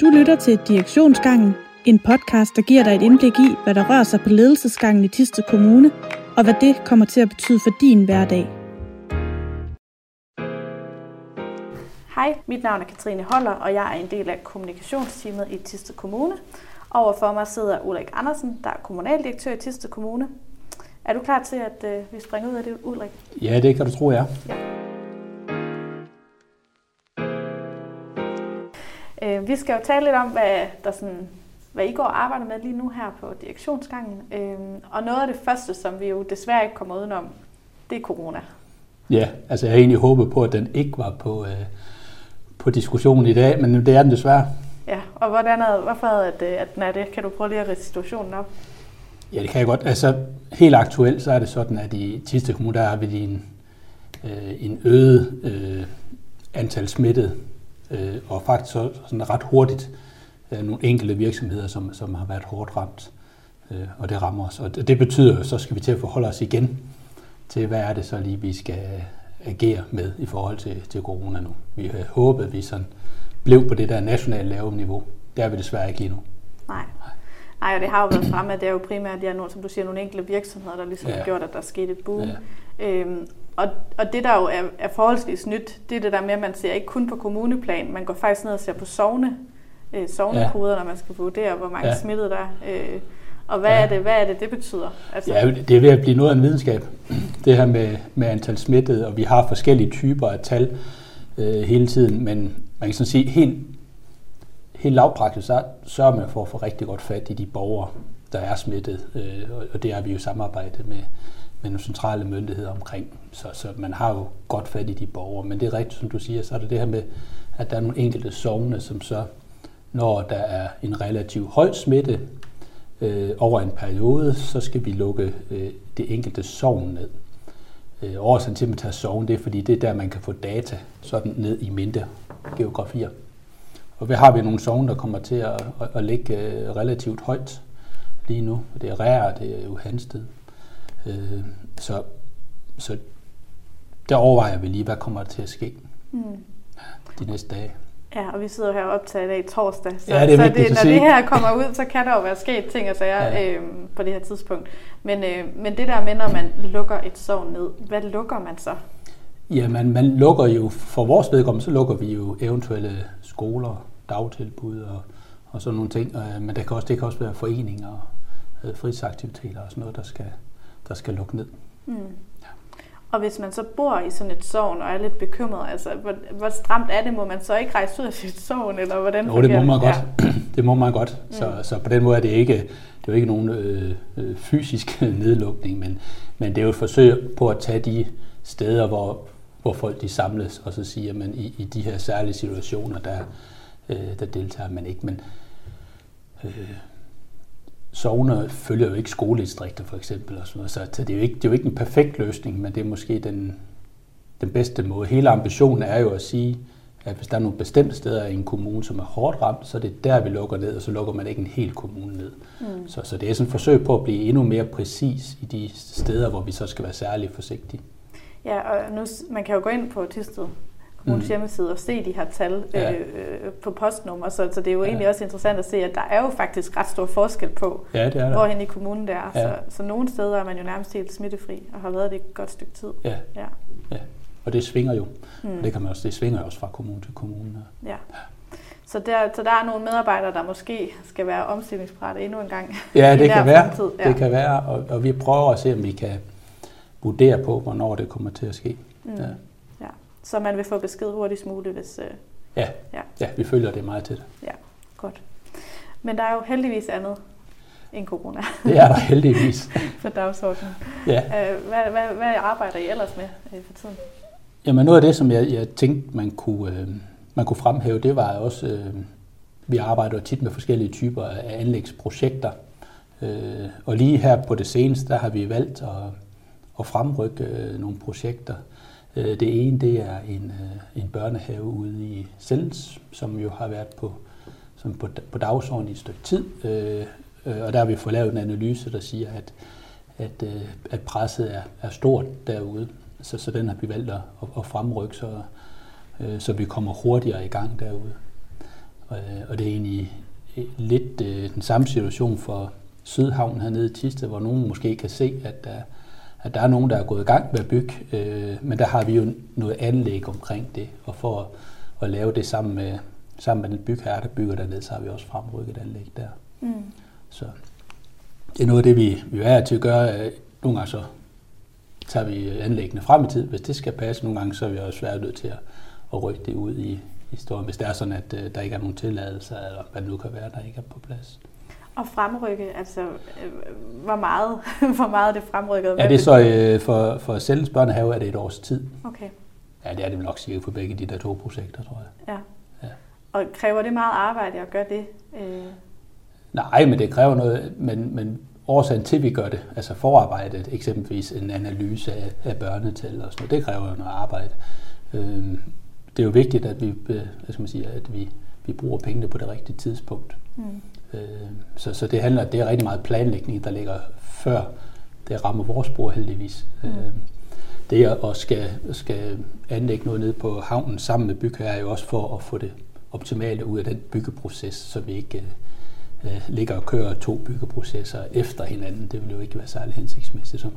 Du lytter til Direktionsgangen, en podcast, der giver dig et indblik i, hvad der rører sig på ledelsesgangen i Thisted Kommune, og hvad det kommer til at betyde for din hverdag. Hej, mit navn er Katrine Holler, og jeg er en del af kommunikationsteamet i Thisted Kommune. Overfor mig sidder Ulrik Andersen, der er kommunaldirektør i Thisted Kommune. Er du klar til, at øh, vi springer ud af det, Ulrik? Ja, det kan du tro, jeg er. Ja. Øh, vi skal jo tale lidt om, hvad, der sådan, hvad I går og arbejder med lige nu her på direktionsgangen. Øh, og noget af det første, som vi jo desværre ikke kommer udenom, det er corona. Ja, altså jeg havde egentlig håbet på, at den ikke var på, øh, på diskussionen i dag, men det er den desværre. Ja, og hvordan er, hvorfor er det, at den er det? Kan du prøve lige at riste situationen op? Ja, det kan jeg godt. Altså helt aktuelt, så er det sådan, at i Tiste Kommune, der har vi en, øh, en øget øh, antal smittede øh, og faktisk så, sådan ret hurtigt øh, nogle enkelte virksomheder, som, som har været hårdt ramt, øh, og det rammer os. Og det, betyder, så skal vi til at forholde os igen til, hvad er det så lige, vi skal agere med i forhold til, til corona nu. Vi havde håbet, at vi sådan blev på det der nationale lave niveau. Det er vi desværre ikke lige nu. Nej. Nej, og det har jo været fremme, at det er jo primært, ja, nogle, som du siger, nogle enkelte virksomheder, der ligesom ja. har gjort, at der er sket et boom. Ja. Øhm, og, og det, der jo er, er forholdsvis nyt, det er det der med, at man ser ikke kun på kommuneplan, man går faktisk ned og ser på sovne, øh, sovnekoder, ja. når man skal vurdere, hvor mange ja. smittede der øh, og hvad, ja. er det, hvad er det, det betyder? Altså... Ja, det er ved at blive noget af en videnskab, det her med, med antal smittede, og vi har forskellige typer af tal øh, hele tiden, men man kan sådan sige, helt, helt lavpraktisk, så sørger man for at få rigtig godt fat i de borgere, der er smittet, øh, og det har vi jo samarbejdet med, med nogle centrale myndigheder omkring. Så, så man har jo godt fat i de borgere. Men det er rigtigt, som du siger, så er det det her med, at der er nogle enkelte sovne, som så, når der er en relativt høj smitte øh, over en periode, så skal vi lukke øh, det enkelte sovn ned. Øh, årsagen til, at man tager sovn, det er, fordi det er der, man kan få data sådan ned i mindre geografier. Og hvad har vi nogle sovne, der kommer til at, at, at ligge øh, relativt højt lige nu. Det er Rær, det er jo Hansted, Øh, så, så der overvejer vi lige, hvad kommer der til at ske mm. de næste dage. Ja, og vi sidder her optaget i dag torsdag, så, ja, det er så det, når det her kommer ud, så kan der jo være sket ting og sager ja. øhm, på det her tidspunkt. Men, øh, men det der med, når man lukker et sovn ned, hvad lukker man så? Jamen, man lukker jo, for vores vedkommende, så lukker vi jo eventuelle skoler, dagtilbud og, og sådan nogle ting. Men det kan også, det kan også være foreninger og øh, fritidsaktiviteter og sådan noget, der skal, der skal lukke ned. Mm. Ja. Og hvis man så bor i sådan et sovn og er lidt bekymret, altså hvor, hvor stramt er det? Må man så ikke rejse ud af sit sovn, eller hvordan Jo, det må man godt. Ja. det må man godt. Mm. Så, så på den måde er det ikke, det er jo ikke nogen øh, øh, fysisk nedlukning, men, men det er jo et forsøg på at tage de steder, hvor, hvor folk de samles, og så siger man i, i de her særlige situationer, der, øh, der deltager man ikke. Men øh, sovner følger jo ikke skoledistrikter for eksempel, og sådan noget, så det er, jo ikke, det er jo ikke en perfekt løsning, men det er måske den, den bedste måde. Hele ambitionen er jo at sige, at hvis der er nogle bestemte steder i en kommune, som er hårdt ramt, så er det der, vi lukker ned, og så lukker man ikke en hel kommune ned. Mm. Så, så det er sådan et forsøg på at blive endnu mere præcis i de steder, hvor vi så skal være særlig forsigtige. Ja, og nu, man kan jo gå ind på Tisted kommunens mm. hjemmeside og se de her tal ja. øh, øh, på postnummer, så, så det er jo ja. egentlig også interessant at se, at der er jo faktisk ret stor forskel på, ja, det er der. hvorhen i kommunen der er. Ja. Så, så nogle steder er man jo nærmest helt smittefri og har været det et godt stykke tid. Ja, ja. ja. og det svinger jo. Mm. Det, kan man også, det svinger også fra kommune til kommune. Ja. ja. Så der, så der er nogle medarbejdere, der måske skal være omstillingsparate endnu en gang. Ja, det kan være. Ja. Det kan være, og, og vi prøver at se, om vi kan vurdere på, hvornår det kommer til at ske. Mm. Ja så man vil få besked hurtigst muligt, hvis... Øh, ja. ja, ja, vi følger det meget tæt. Ja, godt. Men der er jo heldigvis andet end corona. Det er der heldigvis. på dagsordenen. Ja. Øh, hvad, hvad, hvad arbejder I ellers med øh, for tiden? Jamen noget af det, som jeg, jeg tænkte, man kunne, øh, man kunne fremhæve, det var også, øh, vi arbejder tit med forskellige typer af anlægsprojekter. Øh, og lige her på det seneste, der har vi valgt at, at fremrykke øh, nogle projekter. Øh, Øh, det ene det er en, øh, en børnehave ude i Sels, som jo har været på, som på, på dagsordenen i et stykke tid. Øh, og der har vi fået lavet en analyse, der siger, at, at, at presset er, er stort derude. Så, så den har vi valgt at, at fremrykke, så, så vi kommer hurtigere i gang derude. Og, og det er egentlig lidt den samme situation for Sydhavn hernede i Tiste, hvor nogen måske kan se, at der, at der er nogen, der er gået i gang med at bygge, øh, men der har vi jo noget anlæg omkring det, og for at, at lave det sammen med, sammen med den bygherre, der bygger dernede, så har vi også fremrykket anlæg der. Mm. Så det er noget af det, vi, vi er til at gøre. Nogle gange så tager vi anlæggene frem i tid, hvis det skal passe. Nogle gange så er vi også svært nødt til at, at rykke det ud i historien, hvis det er sådan, at uh, der ikke er nogen tilladelser, eller hvad det nu kan være, der ikke er på plads. Og fremrykke, altså øh, hvor meget, hvor meget det fremrykket? Det er så øh, for, for Sælens børnehave er det et års tid. Okay. Ja, det er det nok sikkert for begge de der to projekter, tror jeg. Ja. ja. Og kræver det meget arbejde at gøre det? Øh... Nej, men det kræver noget, men, men årsagen til, at vi gør det, altså forarbejdet, eksempelvis en analyse af, af børnetal og sådan noget, det kræver noget arbejde. Øh, det er jo vigtigt, at vi, øh, hvad skal man sige, at vi, vi bruger pengene på det rigtige tidspunkt. Mm. Øh, så, så det handler, det er rigtig meget planlægning, der ligger før det rammer vores spor heldigvis. Mm. Øh, det at skal, skal anlægge noget ned på havnen sammen med bygherrer er jo også for at få det optimale ud af den byggeproces, så vi ikke øh, ligger og kører to byggeprocesser efter hinanden. Det vil jo ikke være særlig hensigtsmæssigt. Så,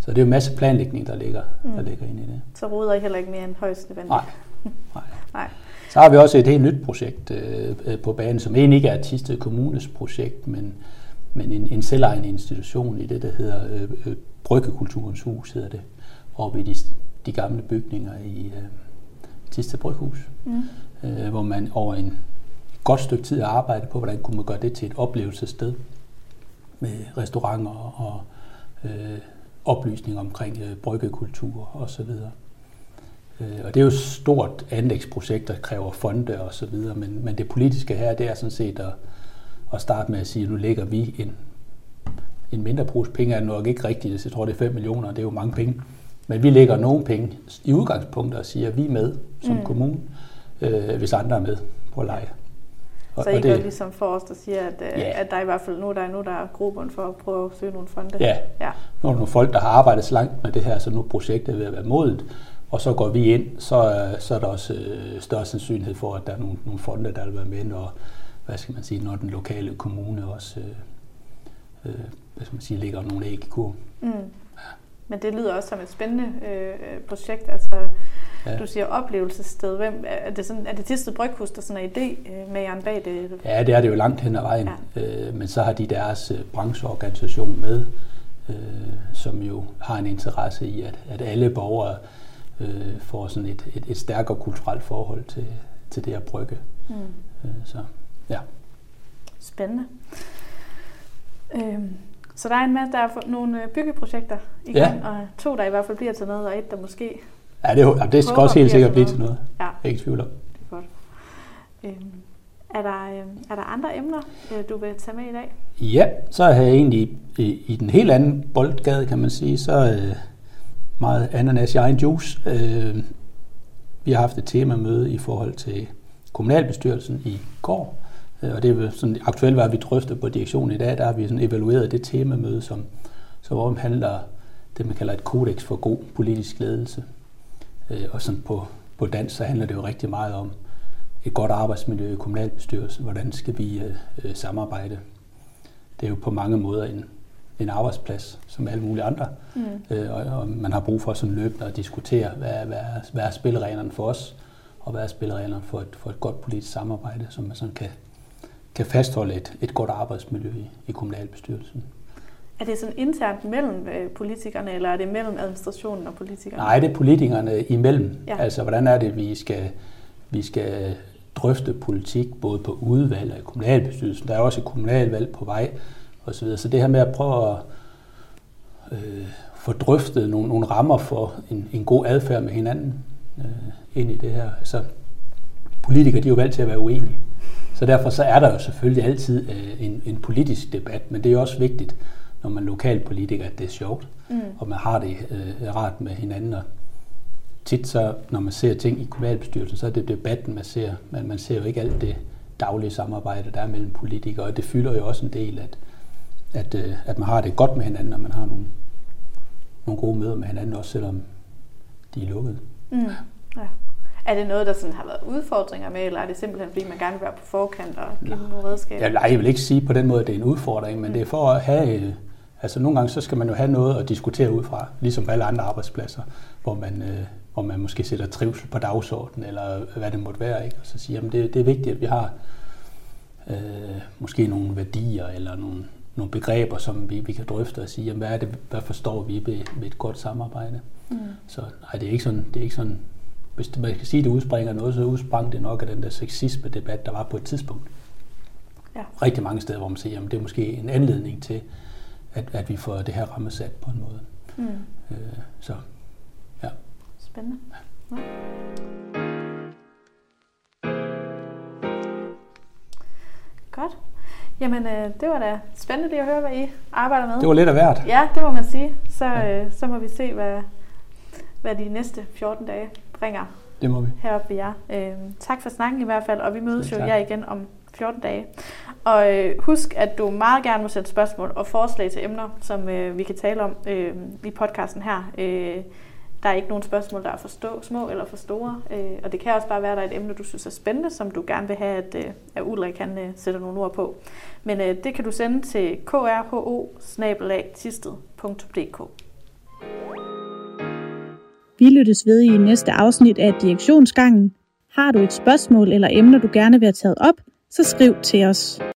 så det er jo en masse planlægning, der ligger, mm. der ligger inde i det. Så ruder I heller ikke mere end højst nødvendigt? Nej. Nej. Nej. Så har vi også et helt nyt projekt øh, øh, på banen, som egentlig ikke er Tisted Kommunes projekt, men, men en, en selvejende institution i det, der hedder øh, øh, Bryggekulturens Hus, hedder det, oppe i de, de gamle bygninger i øh, Tisted Bryghus, mm. øh, hvor man over en godt stykke tid har arbejdet på, hvordan kunne man gøre det til et oplevelsessted med restauranter og øh, oplysning omkring øh, bryggekultur osv. Øh, og det er jo et stort anlægsprojekt, der kræver fonde og så videre, men, men det politiske her, det er sådan set at, at starte med at sige, at nu lægger vi en, en mindre pose penge, er nok ikke rigtigt, jeg tror det er 5 millioner, det er jo mange penge, men vi lægger nogle penge i udgangspunktet og siger, at vi er med som mm. kommune, øh, hvis andre er med på lege. Og, så I gør ligesom for os, der siger, at, øh, ja. at der i hvert fald nu der er, nu der er gruppen for at prøve at søge nogle fonde. Ja. ja, nu er der nogle folk, der har arbejdet så langt med det her, så nu projektet er ved at være modent, og så går vi ind, så, så er der også øh, større sandsynlighed for, at der er nogle, nogle fonde, der vil være med, når, hvad skal man sige, når den lokale kommune også øh, øh, hvad skal man sige, lægger nogle æg i kur. Mm. Ja. Men det lyder også som et spændende øh, projekt. Altså, ja. Du siger oplevelsessted. Hvem, er det, sådan, er det Tisted Bryghus, der sådan er idé øh, med jer bag det? Ja, det er det jo langt hen ad vejen. Ja. Øh, men så har de deres øh, brancheorganisation med, øh, som jo har en interesse i, at, at alle borgere øh, får sådan et, et, et stærkere kulturelt forhold til, til det at brygge. Mm. Øh, så ja. Spændende. Øhm, så der er en masse, der er nogle øh, byggeprojekter i gang, ja. og to, der i hvert fald bliver til noget, og et, der måske... Ja, det, det skal også helt sikkert blive til noget. Ja. Jeg er ikke tvivl om. Det er godt. Øhm, er der, øh, er der andre emner, øh, du vil tage med i dag? Ja, så er jeg egentlig i, i den helt anden boldgade, kan man sige, så, øh, meget ananas i egen juice. Øh, vi har haft et temamøde i forhold til kommunalbestyrelsen i går, øh, og det er sådan aktuelt, hvad vi drøfter på direktionen i dag, der har vi sådan evalueret det temamøde, som, som omhandler det, man kalder et kodex for god politisk ledelse. Øh, og sådan på, på dansk, så handler det jo rigtig meget om et godt arbejdsmiljø i kommunalbestyrelsen. Hvordan skal vi øh, øh samarbejde? Det er jo på mange måder en, en arbejdsplads, som alle mulige andre. Mm. Øh, og, og man har brug for sådan løbende at diskutere, hvad, hvad, hvad er spillereglerne for os, og hvad er spillereglerne for et, for et godt politisk samarbejde, som man sådan kan, kan fastholde et, et godt arbejdsmiljø i, i kommunalbestyrelsen. Er det sådan internt mellem øh, politikerne, eller er det mellem administrationen og politikerne? Nej, det er politikerne imellem. Ja. Altså, hvordan er det, vi skal, vi skal drøfte politik, både på udvalg og i kommunalbestyrelsen. Der er også et kommunalvalg på vej, og så videre. Så det her med at prøve at øh, få drøftet nogle, nogle rammer for en, en god adfærd med hinanden øh, ind i det her. Så politikere de er jo valgt til at være uenige. Så derfor så er der jo selvfølgelig altid øh, en, en politisk debat, men det er jo også vigtigt, når man er lokalpolitiker, at det er sjovt, mm. og man har det øh, rart med hinanden. Og tit så, når man ser ting i kommunalbestyrelsen, så er det debatten, man ser, men man ser jo ikke alt det daglige samarbejde, der er mellem politikere, og det fylder jo også en del, at, at, øh, at man har det godt med hinanden, og man har nogle, nogle gode møder med hinanden, også selvom de er lukkede. Mm. Ja. Er det noget, der sådan har været udfordringer med, eller er det simpelthen, fordi man gerne vil være på forkant og give dem nogle redskaber? Nej, jeg vil ikke sige på den måde, at det er en udfordring, men mm. det er for at have... Altså nogle gange, så skal man jo have noget at diskutere ud fra, ligesom på alle andre arbejdspladser, hvor man, øh, hvor man måske sætter trivsel på dagsordenen, eller hvad det måtte være, ikke? og så siger, at det, det er vigtigt, at vi har øh, måske nogle værdier, eller nogle, nogle begreber, som vi, vi kan drøfte og sige, jamen, hvad, er det, hvad forstår vi ved, ved et godt samarbejde. Mm. Så nej, det er ikke sådan, det er ikke sådan hvis man kan sige, at det udspringer noget, så udsprang det nok af den der sexisme-debat, der var på et tidspunkt. Ja. Rigtig mange steder, hvor man siger, at det er måske en anledning til, at, at vi får det her rammesat på en måde. Mm. Øh, så, ja. Spændende. Ja. Godt. Jamen, øh, det var da spændende lige at høre, hvad I arbejder med. Det var lidt af hvert. Ja, det må man sige. Så, ja. øh, så må vi se, hvad, hvad de næste 14 dage bringer det må vi. heroppe ved jer. Øh, tak for snakken i hvert fald, og vi mødes jo jer igen om 14 dage. Og øh, husk, at du meget gerne må sætte spørgsmål og forslag til emner, som øh, vi kan tale om øh, i podcasten her. Øh, der er ikke nogen spørgsmål, der er for stå, små eller for store. Øh, og det kan også bare være, at der er et emne, du synes er spændende, som du gerne vil have, at, øh, at Ulrik kan øh, sætte nogle ord på. Men øh, det kan du sende til krho Vi lyttes ved i næste afsnit af Direktionsgangen. Har du et spørgsmål eller emner, du gerne vil have taget op, så skriv til os.